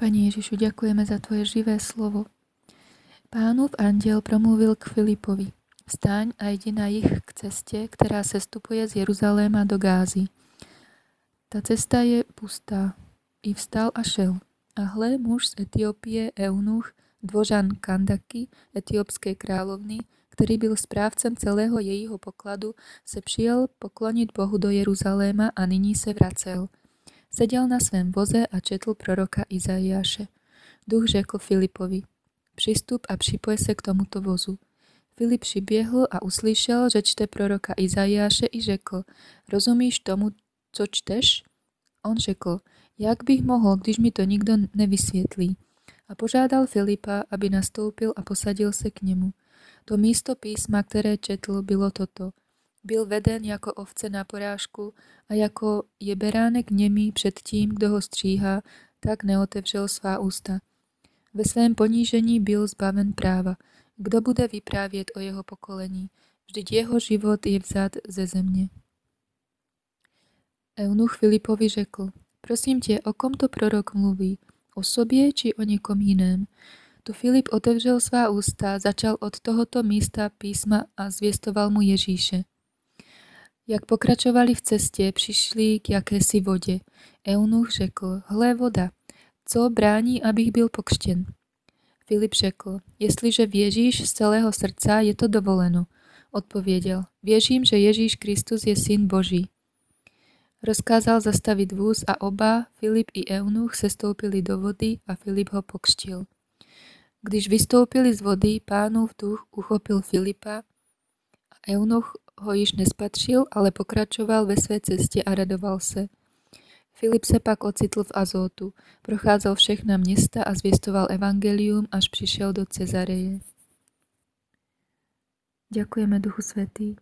Pani Ježišu, ďakujeme za Tvoje živé slovo. Pánov andiel promluvil k Filipovi. Vstaň a ide na ich k ceste, ktorá sestupuje z Jeruzaléma do Gázy. Tá cesta je pustá. I vstal a šel. A hle, muž z Etiópie, Eunuch, dvožan Kandaky, etiópskej kráľovny, ktorý byl správcem celého jejího pokladu, se přijel pokloniť Bohu do Jeruzaléma a nyní se vracel – Sedel na svém voze a četl proroka Izaiáše. Duch řekl Filipovi, přistup a připoj se k tomuto vozu. Filip přiběhl a uslyšel, že čte proroka Izaiáše i řekl, rozumíš tomu, co čteš? On řekl, jak bych mohl, když mi to nikdo nevysvětlí. A požádal Filipa, aby nastoupil a posadil se k němu. To místo písma, které četl, bylo toto. Byl veden jako ovce na porážku a jako je beránek nemý před tím, kdo ho stříhá, tak neotevřel svá ústa. Ve svém ponížení byl zbaven práva. Kdo bude vyprávět o jeho pokolení? Vždyť jeho život je vzat ze země. Eunuch Filipovi řekl, prosím tě, o kom to prorok mluví? O sobě či o někom jiném? Tu Filip otevřel svá ústa, začal od tohoto místa písma a zvěstoval mu Ježíše. Jak pokračovali v cestě, přišli k jakési vodě. Eunuch řekl, hle voda, co brání, abych byl pokřtěn? Filip řekl, jestliže věříš z celého srdca, je to dovoleno. Odpověděl, věřím, že Ježíš Kristus je syn Boží. Rozkázal zastavit vůz a oba, Filip i Eunuch, se stoupili do vody a Filip ho pokřtil. Když vystoupili z vody, pánův duch uchopil Filipa a Eunuch ho již nespatřil, ale pokračoval ve své cestě a radoval se. Filip se pak ocitl v Azotu, procházel všechna města a zvěstoval evangelium, až přišel do Cezareje. Ďakujeme Duchu Svetý.